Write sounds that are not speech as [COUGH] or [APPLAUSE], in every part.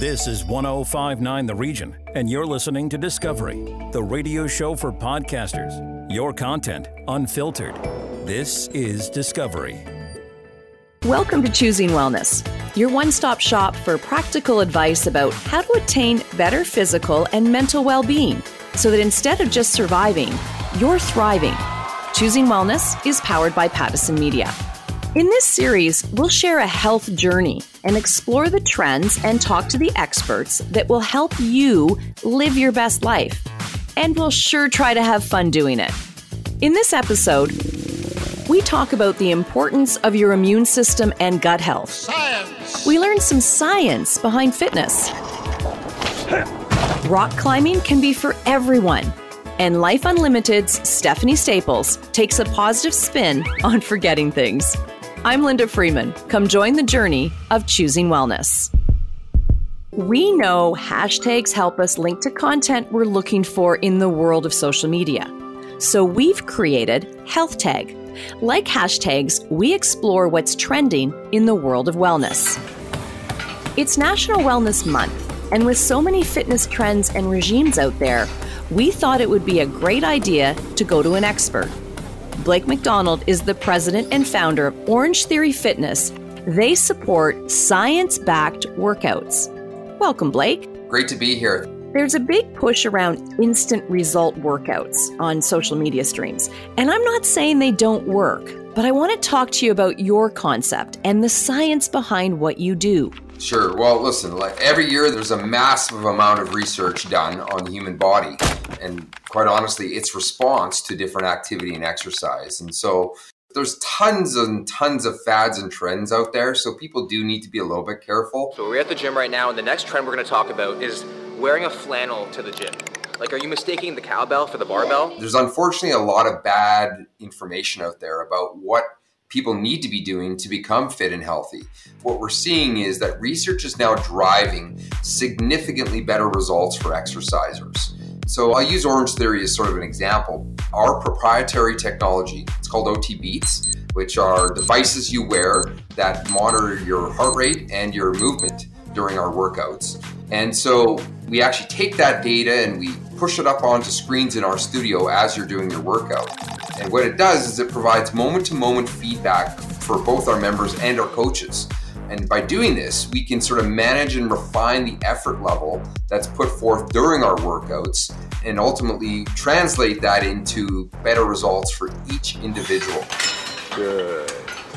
This is 1059 The Region, and you're listening to Discovery, the radio show for podcasters. Your content unfiltered. This is Discovery. Welcome to Choosing Wellness, your one stop shop for practical advice about how to attain better physical and mental well being so that instead of just surviving, you're thriving. Choosing Wellness is powered by Pattison Media. In this series, we'll share a health journey and explore the trends and talk to the experts that will help you live your best life. And we'll sure try to have fun doing it. In this episode, we talk about the importance of your immune system and gut health. Science! We learn some science behind fitness. Rock climbing can be for everyone. And Life Unlimited's Stephanie Staples takes a positive spin on forgetting things. I'm Linda Freeman. Come join the journey of choosing wellness. We know hashtags help us link to content we're looking for in the world of social media. So we've created Health Tag. Like hashtags, we explore what's trending in the world of wellness. It's National Wellness Month, and with so many fitness trends and regimes out there, we thought it would be a great idea to go to an expert Blake McDonald is the president and founder of Orangetheory Fitness. They support science backed workouts. Welcome, Blake. Great to be here. There's a big push around instant result workouts on social media streams. And I'm not saying they don't work, but I want to talk to you about your concept and the science behind what you do. Sure. Well, listen, like every year there's a massive amount of research done on the human body and quite honestly its response to different activity and exercise. And so there's tons and tons of fads and trends out there, so people do need to be a little bit careful. So we're at the gym right now and the next trend we're going to talk about is wearing a flannel to the gym. Like, are you mistaking the cowbell for the barbell? There's unfortunately a lot of bad information out there about what people need to be doing to become fit and healthy. What we're seeing is that research is now driving significantly better results for exercisers. So I'll use Orangetheory as sort of an example. Our proprietary technology, it's called OT Beats, which are devices you wear that monitor your heart rate and your movement during our workouts. And so we actually take that data and we push it up onto screens in our studio as you're doing your workout. And what it does is it provides moment to moment feedback for both our members and our coaches. And by doing this, we can sort of manage and refine the effort level that's put forth during our workouts and ultimately translate that into better results for each individual. Good,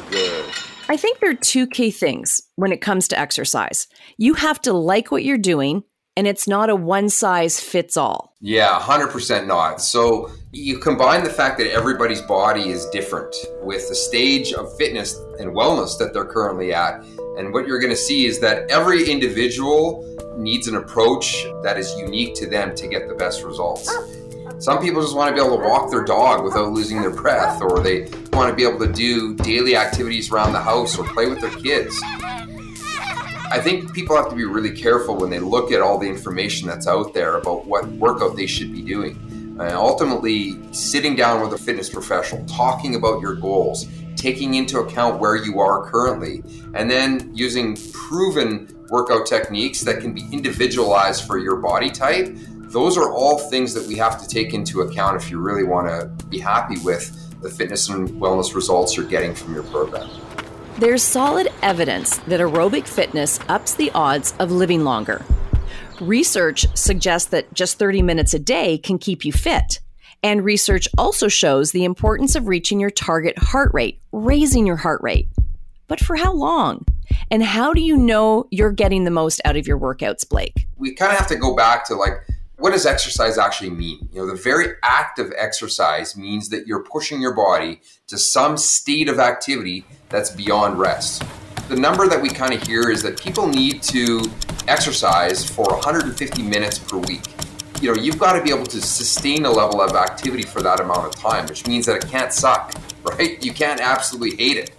good. I think there are two key things when it comes to exercise. You have to like what you're doing and it's not a one size fits all. Yeah, 100% not. So you combine the fact that everybody's body is different with the stage of fitness and wellness that they're currently at. And what you're going to see is that every individual needs an approach that is unique to them to get the best results. Ah, Some people just want to be able to walk their dog without losing their breath, or they want to be able to do daily activities around the house or play with their kids. I think people have to be really careful when they look at all the information that's out there about what workout they should be doing. Uh, ultimately, sitting down with a fitness professional, talking about your goals, taking into account where you are currently, and then using proven workout techniques that can be individualized for your body type. Those are all things that we have to take into account if you really want to be happy with the fitness and wellness results you're getting from your program. There's solid evidence that aerobic fitness ups the odds of living longer. Research suggests that just 30 minutes a day can keep you fit. And research also shows the importance of reaching your target heart rate, raising your heart rate. But for how long? And how do you know you're getting the most out of your workouts, Blake? We kind of have to go back to like, what does exercise actually mean? You know, the very act of exercise means that you're pushing your body to some state of activity that's beyond rest. The number that we kind of hear is that people need to exercise for 150 minutes per week. You know, you've got to be able to sustain a level of activity for that amount of time, which means that it can't suck, [LAUGHS] right? You can't absolutely hate it.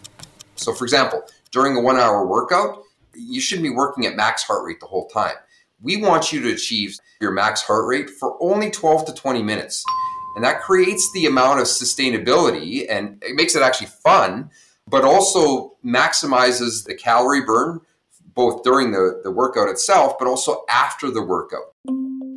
So, for example, during a one hour workout, you shouldn't be working at max heart rate the whole time. We want you to achieve your max heart rate for only 12 to 20 minutes. And that creates the amount of sustainability and it makes it actually fun, but also maximizes the calorie burn both during the, the workout itself, but also after the workout.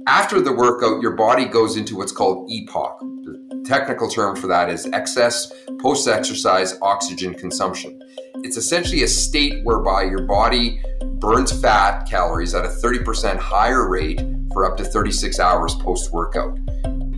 After the workout, your body goes into what's called EPOC. Technical term for that is excess post exercise oxygen consumption. It's essentially a state whereby your body burns fat calories at a 30% higher rate for up to 36 hours post workout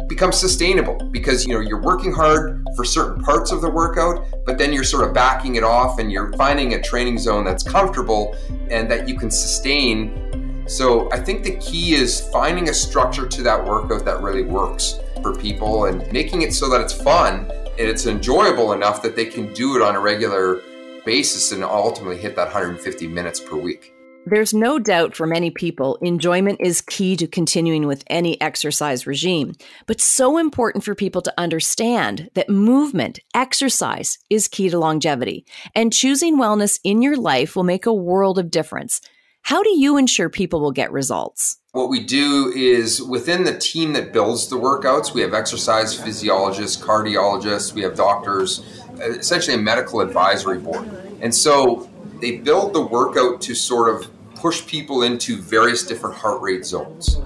becomes sustainable because you know you're working hard for certain parts of the workout but then you're sort of backing it off and you're finding a training zone that's comfortable and that you can sustain. So i think the key is finding a structure to that workout that really works for people and making it so that it's fun and it's enjoyable enough that they can do it on a regular basis and ultimately hit that 150 minutes per week there's no doubt for many people, enjoyment is key to continuing with any exercise regime, but so important for people to understand that movement, exercise, is key to longevity, and choosing wellness in your life will make a world of difference. How do you ensure people will get results? What we do is within the team that builds the workouts, we have exercise physiologists, cardiologists, we have doctors, uh, essentially a medical advisory board. And so they build the workout to sort of push people into various different heart rate zones.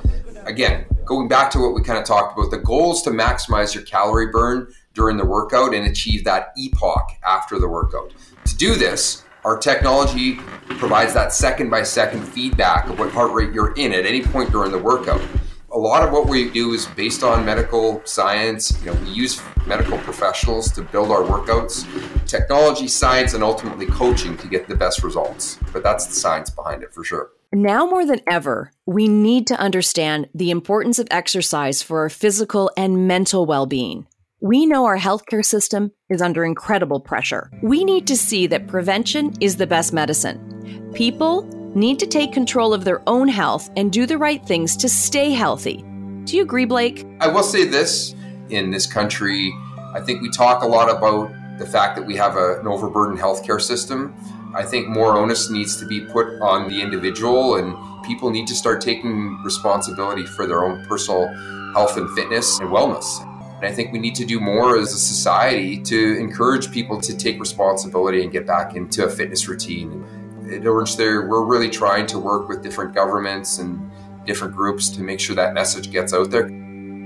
Again, going back to what we kind of talked about, the goal is to maximize your calorie burn during the workout and achieve that EPOC after the workout. To do this, our technology provides that second by second feedback of what heart rate you're in at any point during the workout a lot of what we do is based on medical science. You know, we use medical professionals to build our workouts, technology, science, and ultimately coaching to get the best results. But that's the science behind it for sure. Now more than ever, we need to understand the importance of exercise for our physical and mental well being. We know our healthcare system is under incredible pressure. We need to see that prevention is the best medicine. People need to take control of their own health and do the right things to stay healthy. Do you agree, Blake? I will say this in this country, I think we talk a lot about the fact that we have a, an overburdened healthcare system. I think more onus needs to be put on the individual, and people need to start taking responsibility for their own personal health and fitness and wellness. And I think we need to do more as a society to encourage people to take responsibility and get back into a fitness routine at Orange there, we're really trying to work with different governments and different groups to make sure that message gets out there.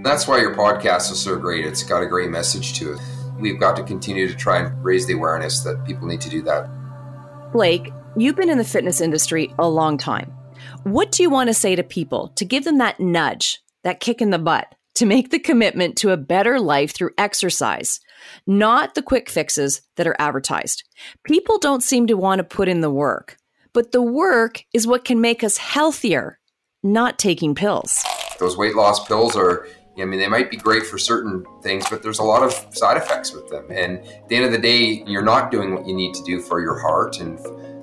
That's why your podcast is so great. It's got a great message to it. We've got to continue to try and raise the awareness that people need to do that. Blake, you've been in the fitness industry a long time. What do you want to say to people to give them that nudge, that kick in the butt, to make the commitment to a better life through exercise? not the quick fixes that are advertised. People don't seem to want to put in the work, but the work is what can make us healthier, not taking pills. Those weight loss pills are I mean, they might be great for certain things, but there's a lot of side effects with them. And at the end of the day, you're not doing what you need to do for your heart, and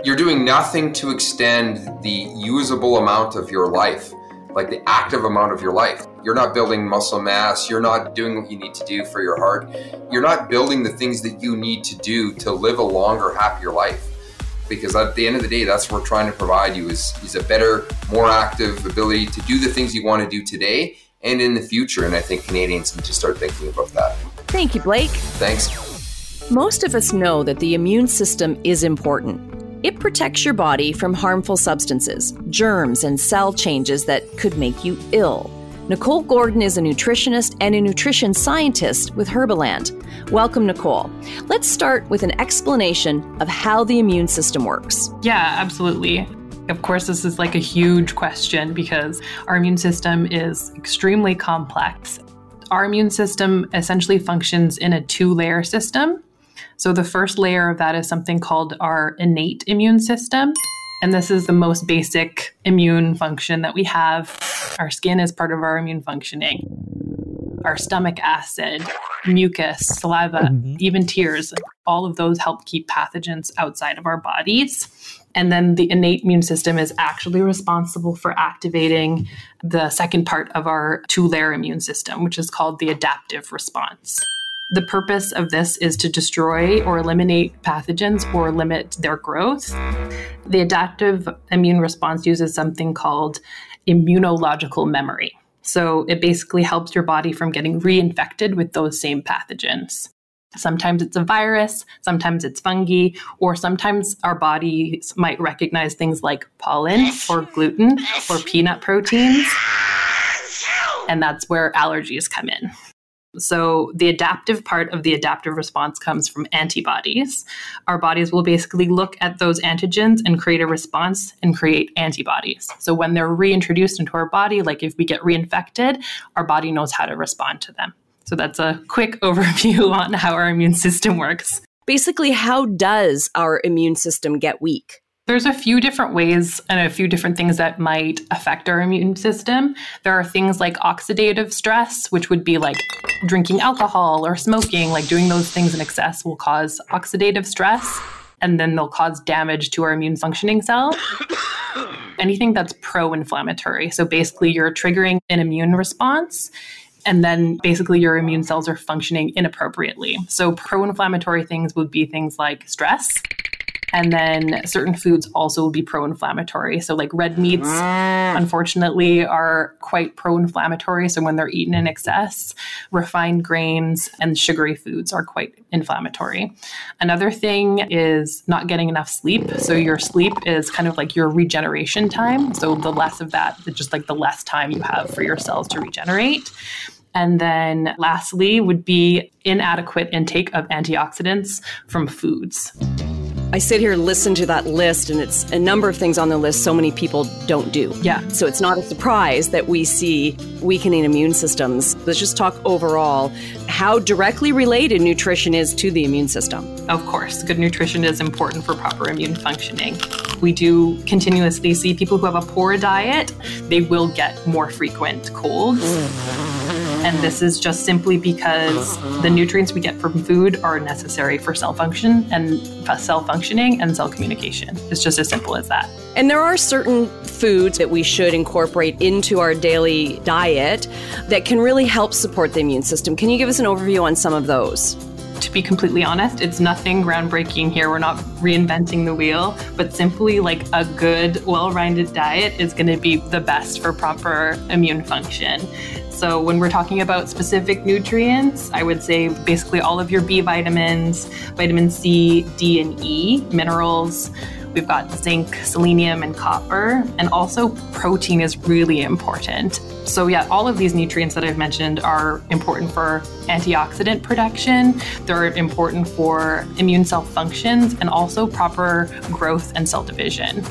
you're doing nothing to extend the usable amount of your life like the active amount of your life. You're not building muscle mass. You're not doing what you need to do for your heart. You're not building the things that you need to do to live a longer, happier life. Because at the end of the day, that's what we're trying to provide you is, is a better, more active ability to do the things you want to do today and in the future. And I think Canadians need to start thinking about that. Thank you, Blake. Thanks. Most of us know that the immune system is important. It protects your body from harmful substances, germs, and cell changes that could make you ill. Nicole Gordon is a nutritionist and a nutrition scientist with Herbaland. Welcome, Nicole. Let's start with an explanation of how the immune system works. Yeah, absolutely. Of course, this is like a huge question because our immune system is extremely complex. Our immune system essentially functions in a two layer system. So the first layer of that is something called our innate immune system. And this is the most basic immune function that we have. Our skin is part of our immune functioning. Our stomach acid, mucus, saliva, mm-hmm. even tears, all of those help keep pathogens outside of our bodies. And then the innate immune system is actually responsible for activating the second part of our two layer immune system, which is called the adaptive response. The purpose of this is to destroy or eliminate pathogens or limit their growth. The adaptive immune response uses something called immunological memory. So it basically helps your body from getting reinfected with those same pathogens. Sometimes it's a virus, sometimes it's fungi, or sometimes our bodies might recognize things like pollen or gluten or peanut proteins. And that's where allergies come in. So, the adaptive part of the adaptive response comes from antibodies. Our bodies will basically look at those antigens and create a response and create antibodies. So, when they're reintroduced into our body, like if we get reinfected, our body knows how to respond to them. So, that's a quick [LAUGHS] overview on how our immune system works. Basically, how does our immune system get weak? There's a few different ways and a few different things that might affect our immune system. There are things like oxidative stress, which would be like drinking alcohol or smoking, like doing those things in excess will cause oxidative stress and then they'll cause damage to our immune functioning cells. [COUGHS] Anything that's pro inflammatory. So basically, you're triggering an immune response and then basically your immune cells are functioning inappropriately. So, pro inflammatory things would be things like stress, and then certain foods also will be pro inflammatory. So, like red meats, mm. unfortunately, are quite pro inflammatory. So, when they're eaten in excess, refined grains and sugary foods are quite inflammatory. Another thing is not getting enough sleep. So, your sleep is kind of like your regeneration time. So, the less of that, just like the less time you have for your cells to regenerate. And then lastly, would be inadequate intake of antioxidants from foods. I sit here, listen to that list, and it's a number of things on the list so many people don't do. Yeah. So it's not a surprise that we see weakening immune systems. Let's just talk overall how directly related nutrition is to the immune system. Of course, good nutrition is important for proper immune functioning. We do continuously see people who have a poor diet, they will get more frequent colds. Mm-hmm. And this is just simply because the nutrients we get from food are necessary for cell function and cell functioning and cell communication. It's just as simple as that. And there are certain foods that we should incorporate into our daily diet that can really help support the immune system. Can you give us an overview on some of those? To be completely honest, it's nothing groundbreaking here. We're not reinventing the wheel, but simply like a good, well rounded diet is going to be the best for proper immune function. So, when we're talking about specific nutrients, I would say basically all of your B vitamins, vitamin C, D, and E, minerals. We've got zinc, selenium, and copper. And also, protein is really important. So, yeah, all of these nutrients that I've mentioned are important for antioxidant production. They're important for immune cell functions and also proper growth and cell division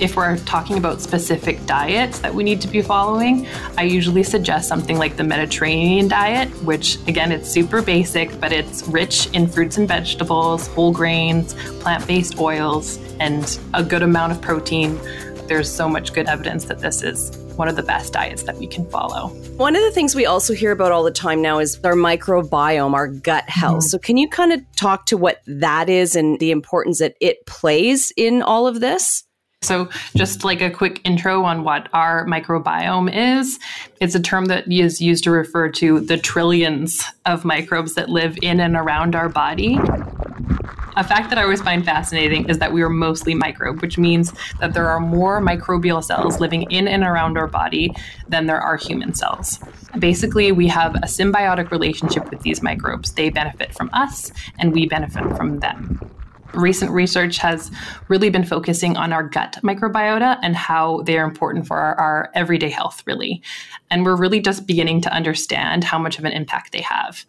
if we're talking about specific diets that we need to be following, I usually suggest something like the Mediterranean diet, which again, it's super basic, but it's rich in fruits and vegetables, whole grains, plant based oils, and a good amount of protein. There's so much good evidence that this is one of the best diets that we can follow. One of the things we also hear about all the time now is our microbiome, our gut health. Mm-hmm. So, can you kind of talk to what that is and the importance that it plays in all of this? So, just like a quick intro on what our microbiome is, it's a term that is used to refer to the trillions of microbes that live in and around our body. A fact that I always find fascinating is that we are mostly microbe, which means that there are more microbial cells living in and around our body than there are human cells. Basically, we have a symbiotic relationship with these microbes. They benefit from us, and we benefit from them recent research has really been focusing on our gut microbiota and how they are important for our, our, everyday health, really. And we're really just beginning to understand how much of an impact they have.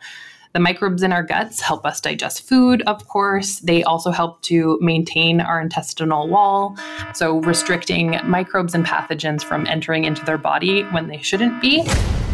The microbes in our guts help us digest food, of course. They also help to maintain our intestinal wall, so restricting microbes and pathogens from entering into their body when they shouldn't be.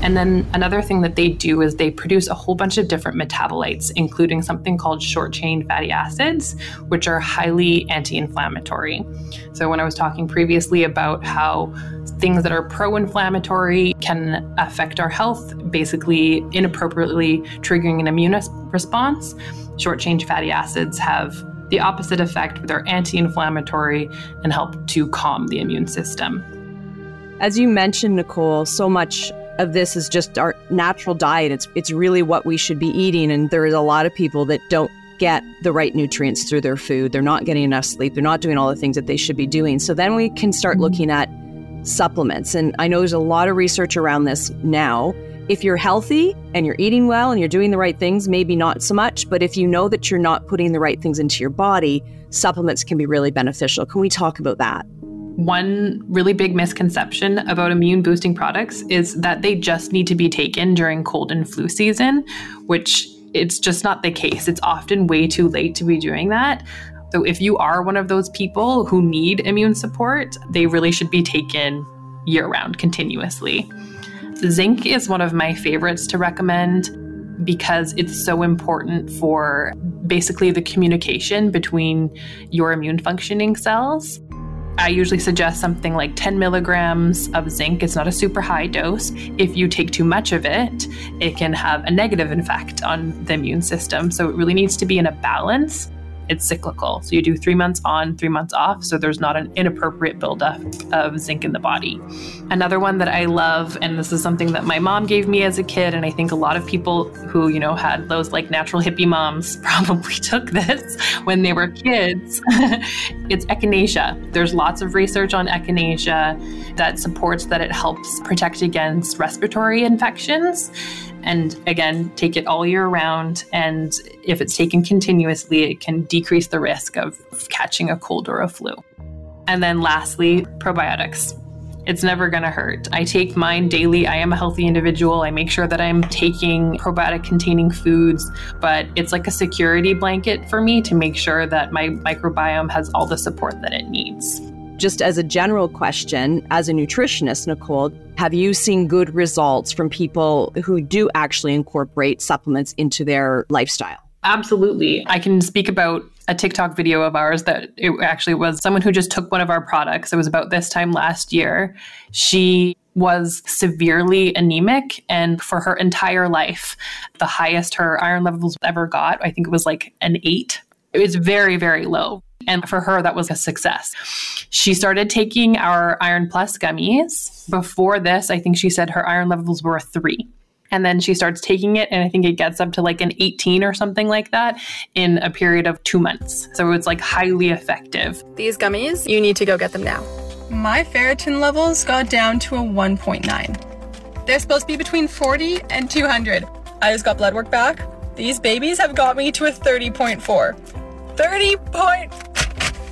And then another thing that they do is they produce a whole bunch of different metabolites, including something called short chain fatty acids, which are highly anti inflammatory. So, when I was talking previously about how things that are pro inflammatory can affect our health, basically inappropriately triggering an immune response. Short chain fatty acids have the opposite effect. They're anti inflammatory and help to calm the immune system. As you mentioned, Nicole, so much of this is just our natural diet. It's, it's really what we should be eating. And there is a lot of people that don't get the right nutrients through their food. They're not getting enough sleep. They're not doing all the things that they should be doing. So then we can start looking at supplements. And I know there's a lot of research around this now. If you're healthy and you're eating well and you're doing the right things, maybe not so much. But if you know that you're not putting the right things into your body, supplements can be really beneficial. Can we talk about that? One really big misconception about immune boosting products is that they just need to be taken during cold and flu season, which it's just not the case. It's often way too late to be doing that. So if you are one of those people who need immune support, they really should be taken year round continuously. Zinc is one of my favorites to recommend because it's so important for basically the communication between your immune functioning cells. I usually suggest something like 10 milligrams of zinc. It's not a super high dose. If you take too much of it, it can have a negative effect on the immune system. So it really needs to be in a balance it's cyclical. So you do three months on, three months off. So there's not an inappropriate buildup of zinc in the body. Another one that I love, and this is something that my mom gave me as a kid, and I think a lot of people who, you know, had those like natural hippie moms [LAUGHS] probably took this when they were kids. [LAUGHS] it's echinacea. There's lots of research on echinacea that supports that it helps protect against respiratory infections. And again, take it all year round. And if it's taken continuously, it can decrease the risk of catching a cold or a flu. And then lastly, probiotics. It's never going to hurt. I take mine daily. I am a healthy individual. I make sure that I'm taking probiotic containing foods, but it's like a security blanket for me to make sure that my microbiome has all the support that it needs. Just as a general question, as a nutritionist, Nicole, have you seen good results from people who do actually incorporate supplements into their lifestyle? Absolutely. I can speak about a TikTok video of ours that it actually was someone who just took one of our products. It was about this time last year. She was severely anemic and for her entire life, the highest her iron levels ever got, I think it was like an eight. It was very, very low. And for her, that was a success. She started taking our Iron Plus gummies. Before this, I think she said her iron levels were a three. And then she starts taking it, and I think it gets up to like an 18 or something like that in a period of two months. So it's like highly effective. These gummies, you need to go get them now. My ferritin levels got down to a 1.9. They're supposed to be between 40 and 200. I just got blood work back. These babies have got me to a 30.4. 30 point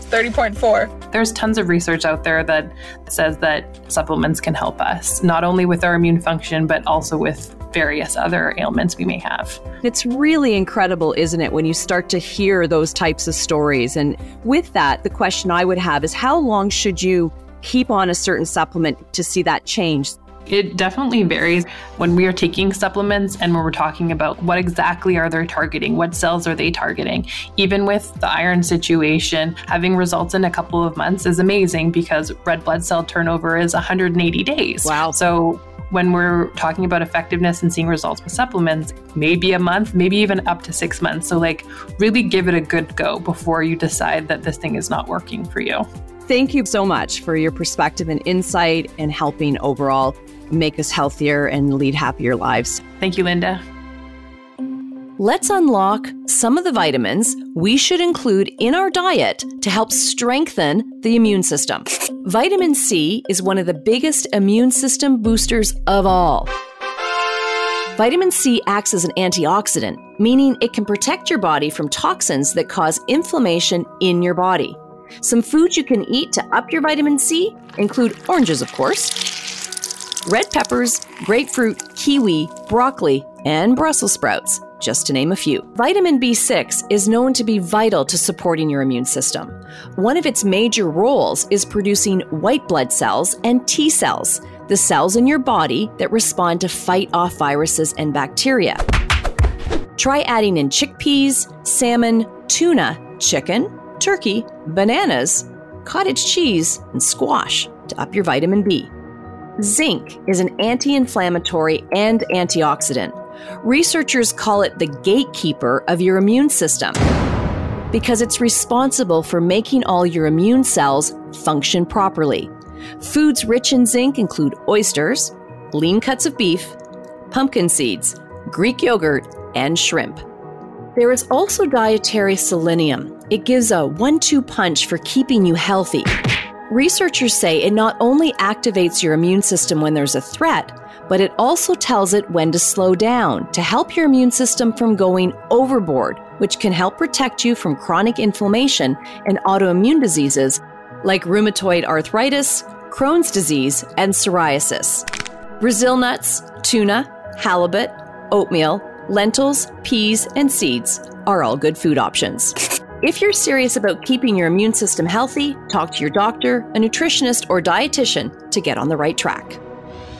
30.4. There's tons of research out there that says that supplements can help us, not only with our immune function, but also with various other ailments we may have. It's really incredible, isn't it, when you start to hear those types of stories? And with that, the question I would have is how long should you keep on a certain supplement to see that change? It definitely varies when we are taking supplements and when we're talking about what exactly are they targeting, what cells are they targeting. Even with the iron situation, having results in a couple of months is amazing because red blood cell turnover is 180 days. Wow. So when we're talking about effectiveness and seeing results with supplements, maybe a month, maybe even up to six months. So, like, really give it a good go before you decide that this thing is not working for you. Thank you so much for your perspective and insight and helping overall make us healthier and lead happier lives. Thank you, Linda. Let's unlock some of the vitamins we should include in our diet to help strengthen the immune system. Vitamin C is one of the biggest immune system boosters of all. Vitamin C acts as an antioxidant, meaning it can protect your body from toxins that cause inflammation in your body. Some foods you can eat to up your vitamin C include oranges, of course, red peppers, grapefruit, kiwi, broccoli, and Brussels sprouts, just to name a few. Vitamin B6 is known to be vital to supporting your immune system. One of its major roles is producing white blood cells and T cells, the cells in your body that respond to fight off viruses and bacteria. Try adding in chickpeas, salmon, tuna, chicken, turkey, bananas, cottage cheese, and squash to up your vitamin B. Zinc is an anti inflammatory and antioxidant. Researchers call it the gatekeeper of your immune system because it's responsible for making all your immune cells function properly. Foods rich in zinc include oysters, lean cuts of beef, pumpkin seeds, Greek yogurt, and shrimp. There is also dietary selenium. It gives a one two punch for keeping you healthy. Researchers say it not only activates your immune system when there's a threat, but it also tells it when to slow down to help your immune system from going overboard, which can help protect you from chronic inflammation and autoimmune diseases like rheumatoid arthritis, Crohn's disease, and psoriasis. Brazil nuts, tuna, halibut, oatmeal, lentils, peas, and seeds are all good food options. [LAUGHS] If you're serious about keeping your immune system healthy, talk to your doctor, a nutritionist, or dietitian to get on the right track.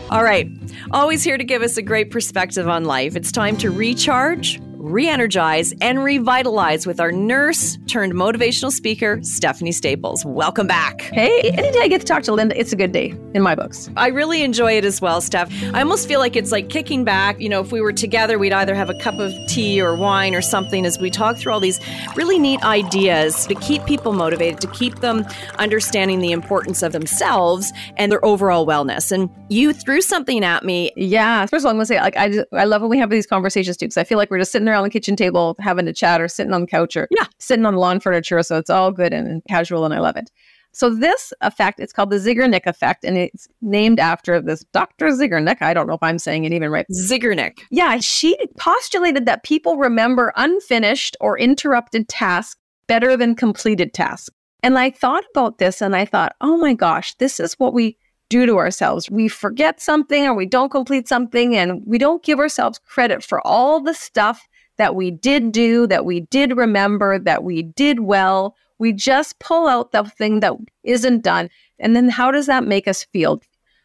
All right, always here to give us a great perspective on life. It's time to recharge, re energize, and revitalize with our nurse turned motivational speaker, Stephanie Staples. Welcome back. Hey, any day I get to talk to Linda, it's a good day in my books. I really enjoy it as well, Steph. I almost feel like it's like kicking back. You know, if we were together, we'd either have a cup of tea or wine or something as we talk through all these really neat ideas to keep people motivated, to keep them understanding the importance of themselves and their overall wellness. And you threw something at me. Yeah. First of all, I'm going to say, like, I, just, I love when we have these conversations too, because I feel like we're just sitting on the kitchen table having a chat or sitting on the couch or yeah. sitting on the lawn furniture. So it's all good and, casual, and I love it. So this effect, it's called the Zeigarnik effect, and it's named after this Dr. Zeigarnik. I don't know if I'm saying it even right. Zeigarnik. Yeah, she postulated that people remember unfinished or interrupted tasks better than completed tasks. And I thought about this and I thought, oh my gosh, this is what we do to ourselves. We forget something or we don't complete something and we don't give ourselves credit for all the stuff that we did do, that we did remember, that we did well. We just pull out the thing that isn't done. And then how does that make us feel?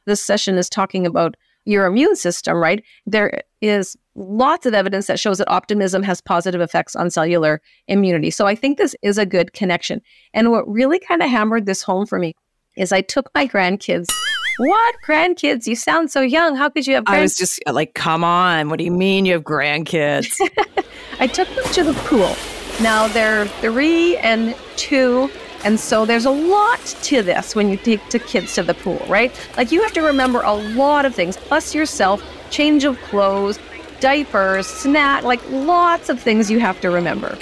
This session is talking about your immune system, right? There is lots of evidence that shows that optimism has positive effects on cellular immunity. So I think this is a good connection. And what really kind of hammered this home for me is I took my grandkids. What grandkids? You sound so young. How could you have? Grandkids? I was just uh, like, come on. What do you mean you have grandkids? [LAUGHS] I took them to the pool. Now they're three and two. And so there's a lot to this when you take the kids to the pool, right? Like you have to remember a lot of things, plus yourself, change of clothes, diapers, snack, like lots of things you have to remember,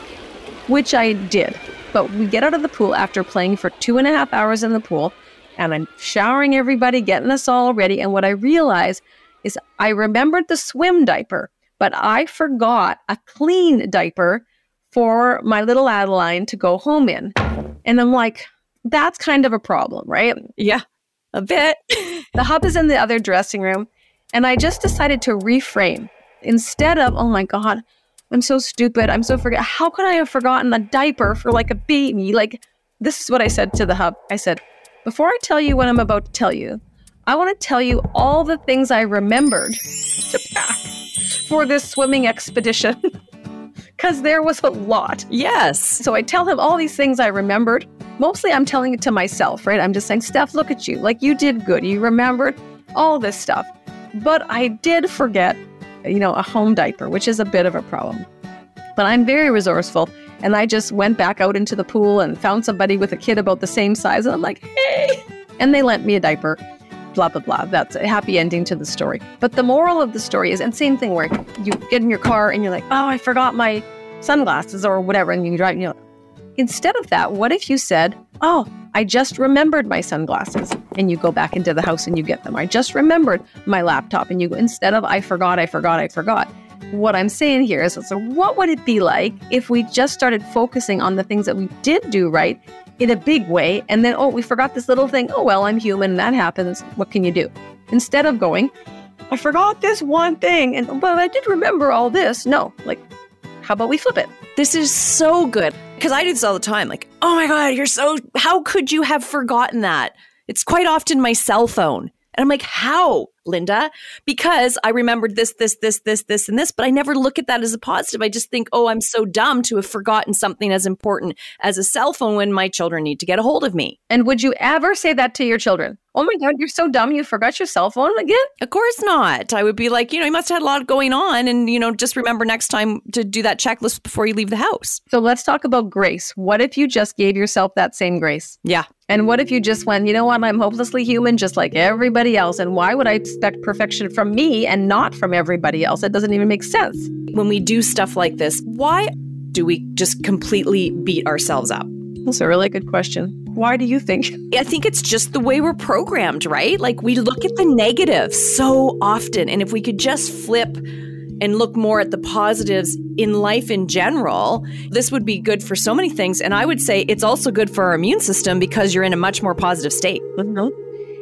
which I did. But we get out of the pool after playing for two and a half hours in the pool, and I'm showering everybody, getting us all ready. And what I realized is I remembered the swim diaper, but I forgot a clean diaper for my little Adeline to go home in. And I'm like, that's kind of a problem, right? Yeah, a bit. [LAUGHS] the hub is in the other dressing room. And I just decided to reframe. Instead of, oh my God, I'm so stupid. I'm so forget. How could I have forgotten a diaper for like a baby? Like, this is what I said to the hub. I said, before I tell you what I'm about to tell you, I want to tell you all the things I remembered to pack for this swimming expedition. [LAUGHS] Because there was a lot. Yes. So I tell him all these things I remembered. Mostly I'm telling it to myself, right? I'm just saying, Steph, look at you. Like you did good. You remembered all this stuff. But I did forget, you know, a home diaper, which is a bit of a problem. But I'm very resourceful. And I just went back out into the pool and found somebody with a kid about the same size. And I'm like, hey. And they lent me a diaper. Blah, blah, blah. That's a happy ending to the story. But the moral of the story is, and same thing where you get in your car and you're like, oh, I forgot my sunglasses or whatever. And you drive, and you know, instead of that, what if you said, oh, I just remembered my sunglasses and you go back into the house and you get them. I just remembered my laptop and you go, instead of I forgot, I forgot, I forgot. What I'm saying here is, so what would it be like if we just started focusing on the things that we did do right in a big way and then, oh, we forgot this little thing. Oh, well, I'm human. That happens. What can you do? Instead of going, I forgot this one thing and, but I did remember all this. No, like, how about we flip it? This is so good because I do this all the time. Like, oh my God, you're so, how could you have forgotten that? It's quite often my cell phone. And I'm like, how, Linda? Because I remembered this, this, this, this, this, and this, but I never look at that as a positive. I just think, oh, I'm so dumb to have forgotten something as important as a cell phone when my children need to get a hold of me. And would you ever say that to your children? Oh my God, you're so dumb. You forgot your cell phone again? Of course not. I would be like, you know, you must have had a lot going on. And, you know, just remember next time to do that checklist before you leave the house. So let's talk about grace. What if you just gave yourself that same grace? Yeah. And what if you just went, you know what, I'm hopelessly human just like everybody else. And why would I expect perfection from me and not from everybody else? It doesn't even make sense. When we do stuff like this, why do we just completely beat ourselves up? That's a really good question. Why do you think? I think it's just the way we're programmed, right? Like we look at the negative so often. And if we could just flip and look more at the positives in life in general, this would be good for so many things. And I would say it's also good for our immune system because you're in a much more positive state. Mm-hmm.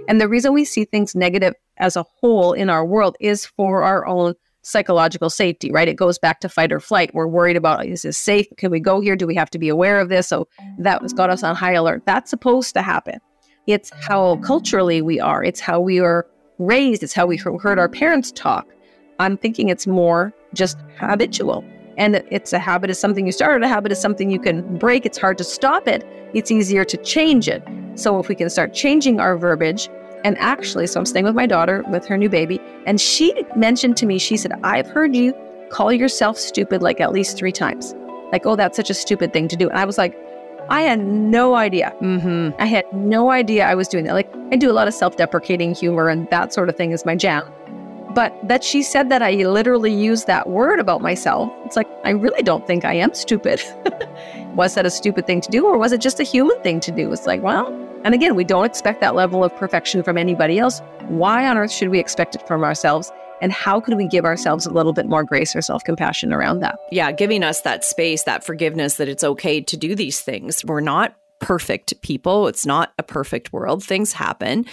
And the reason we see things negative as a whole in our world is for our own psychological safety, right? It goes back to fight or flight. We're worried about is this safe? Can we go here? Do we have to be aware of this? So that has got us on high alert. That's supposed to happen. It's how culturally we are, it's how we are raised, it's how we heard our parents talk. I'm thinking it's more just habitual. And it's a habit is something you started, a habit is something you can break. It's hard to stop it. It's easier to change it. So if we can start changing our verbiage, and actually, so I'm staying with my daughter with her new baby, and she mentioned to me, she said, I've heard you call yourself stupid like at least three times. Like, oh, that's such a stupid thing to do. And I was like, I had no idea. Mm-hmm. I had no idea I was doing that. Like, I do a lot of self deprecating humor and that sort of thing is my jam. But that she said that I literally used that word about myself, it's like, I really don't think I am stupid. [LAUGHS] was that a stupid thing to do or was it just a human thing to do? It's like, well, and again, we don't expect that level of perfection from anybody else. Why on earth should we expect it from ourselves? And how can we give ourselves a little bit more grace or self compassion around that? Yeah, giving us that space, that forgiveness that it's okay to do these things. We're not perfect people. It's not a perfect world. Things happen,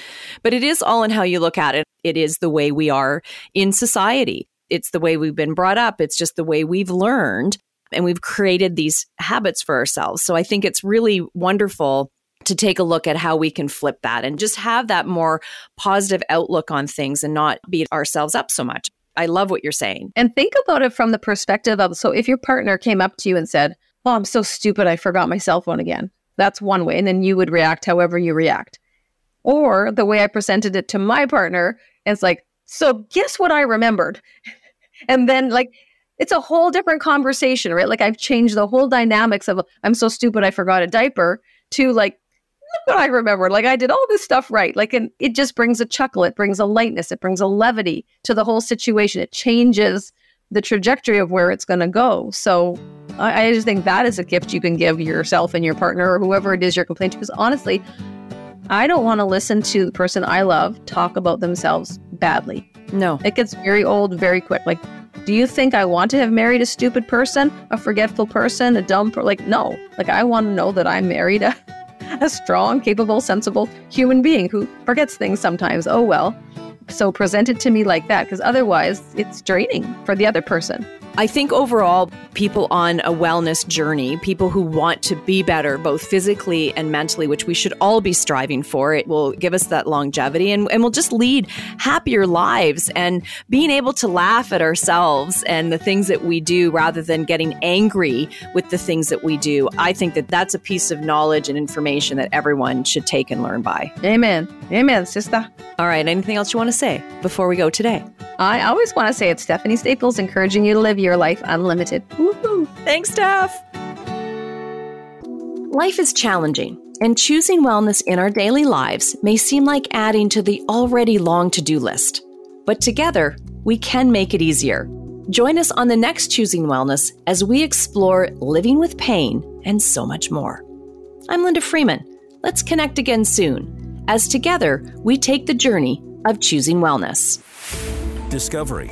but it is all in how you look at it. It is the way we are in society. It's the way we've been brought up. It's just the way we've learned and we've created these habits for ourselves. So I think it's really wonderful to take a look at how we can flip that and just have that more positive outlook on things and not beat ourselves up so much. I love what you're saying. And think about it from the perspective of so if your partner came up to you and said, Oh, I'm so stupid, I forgot my cell phone again. That's one way. And then you would react however you react. Or the way I presented it to my partner, it's like, So guess what I remembered? [LAUGHS] and then, like, it's a whole different conversation, right? Like, I've changed the whole dynamics of I'm so stupid, I forgot a diaper to like, look what I remember. Like I did all this stuff right. Like, and it just brings a chuckle. It brings a lightness. It brings a levity to the whole situation. It changes the trajectory of where it's going to go. So I, I, just think that is a gift you can give yourself and your partner or whoever it is you're complaining to. Because honestly, I don't want to listen to the person I love talk about themselves badly. No. It gets very old very quick. Like, do you think I want to have married a stupid person, a forgetful person, a dumb per- like no. Like I want to know that I married a [LAUGHS] a strong, capable, sensible human being who forgets things sometimes. Oh well. So present it to me like that because otherwise it's draining for the other person. I think overall, people on a wellness journey, people who want to be better, both physically and mentally, which we should all be striving for, it will give us that longevity and, and we'll just lead happier lives and being able to laugh at ourselves and the things that we do rather than getting angry with the things that we do. I think that that's a piece of knowledge and information that everyone should take and learn by. Amen. Amen, sister. All right. Anything else you want to say before we go today? I always want to say it's Stephanie Staples encouraging you to live your life unlimited. Woo-hoo. Thanks, Steph. Life is challenging, and choosing wellness in our daily lives may seem like adding to the already long to do list. But together, we can make it easier. Join us on the next Choosing Wellness as we explore living with pain and so much more. I'm Linda Freeman. Let's connect again soon as together we take the journey of choosing wellness. Discovery,